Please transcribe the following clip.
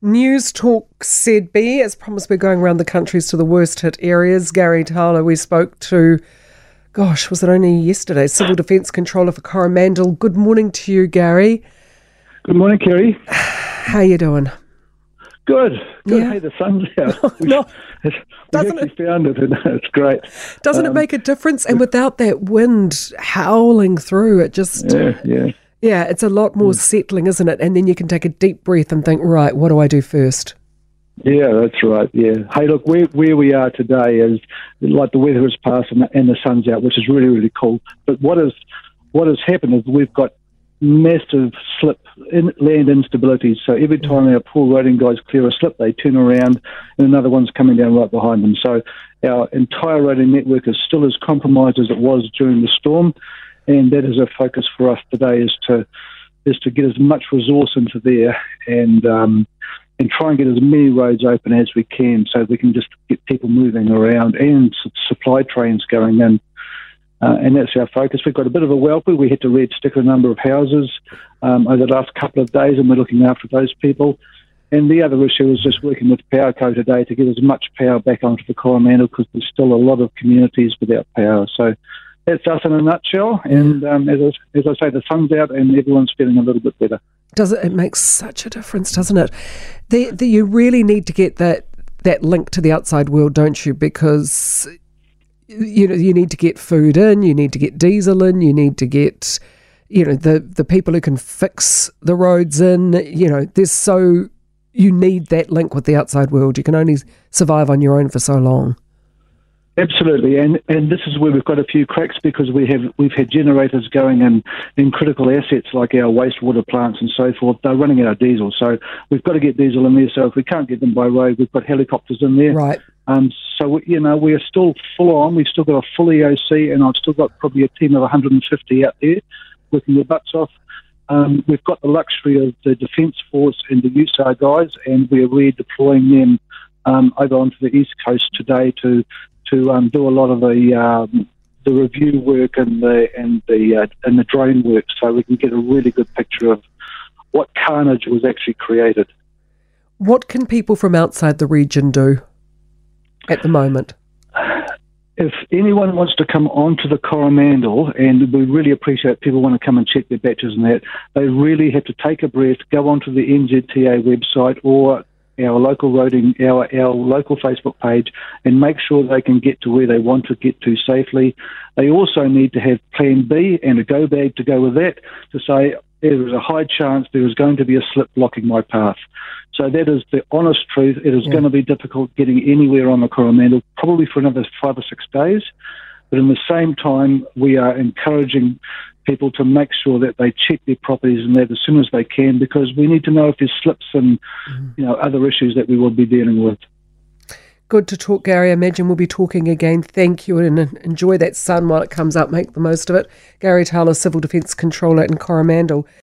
News Talk said ZB, as promised, we're going around the countries to the worst hit areas. Gary Towler, we spoke to, gosh, was it only yesterday? Civil Defence Controller for Coromandel. Good morning to you, Gary. Good morning, Kerry. How you doing? Good. Good. Yeah. Hey, the sun's out. No, we doesn't actually found it, and it's great. Doesn't it Um, make a difference? And without that wind howling through, it just, yeah, Yeah, yeah. it's a lot more hmm. settling, isn't it? And then you can take a deep breath and think, right, what do I do first? Yeah, that's right. Yeah. Hey, look, where where we are today is like the weather has passed and the, and the sun's out, which is really really cool. But what is what has happened is we've got massive slip in land instability. So every hmm. time our poor roading guys clear a slip, they turn around and another one's coming down right behind them. So our entire roading network is still as compromised as it was during the storm, and that is a focus for us today is to is to get as much resource into there and. Um, and try and get as many roads open as we can so we can just get people moving around and supply trains going in. Uh, and that's our focus. We've got a bit of a whelper. We had to red stick a number of houses um, over the last couple of days, and we're looking after those people. And the other issue is just working with PowerCo today to get as much power back onto the Coromandel because there's still a lot of communities without power. So that's us in a nutshell. And um, as, I, as I say, the sun's out and everyone's feeling a little bit better. Does it? It makes such a difference, doesn't it? The, the, you really need to get that that link to the outside world, don't you? Because you know you need to get food in, you need to get diesel in, you need to get you know the the people who can fix the roads in. You know, there's so you need that link with the outside world. You can only survive on your own for so long. Absolutely, and and this is where we've got a few cracks because we have we've had generators going in in critical assets like our wastewater plants and so forth. They're running out of diesel, so we've got to get diesel in there. So if we can't get them by road, we've got helicopters in there. Right. Um, so you know we're still full on. We've still got a full EOC, and I've still got probably a team of 150 out there working their butts off. Um, we've got the luxury of the Defence Force and the USAR guys, and we're redeploying them um, over onto the east coast today to to um, do a lot of the um, the review work and the and the uh, and the drone work, so we can get a really good picture of what carnage was actually created. What can people from outside the region do at the moment? if anyone wants to come onto the Coromandel, and we really appreciate people want to come and check their baches and that, they really have to take a breath, go onto the NZTA website or our local roading, our, our local Facebook page, and make sure they can get to where they want to get to safely. They also need to have Plan B and a go bag to go with that to say there is a high chance there is going to be a slip blocking my path. So that is the honest truth. It is Yeah. going to be difficult getting anywhere on the Coromandel, probably for another five or six days. But in the same time, we are encouraging people to make sure that they check their properties and that as soon as they can, because we need to know if there's slips and mm-hmm. you know other issues that we will be dealing with. Good to talk, Gary. I imagine we'll be talking again. Thank you and enjoy that sun while it comes up. Make the most of it. Gary Taylor, Civil Defence Controller in Coromandel.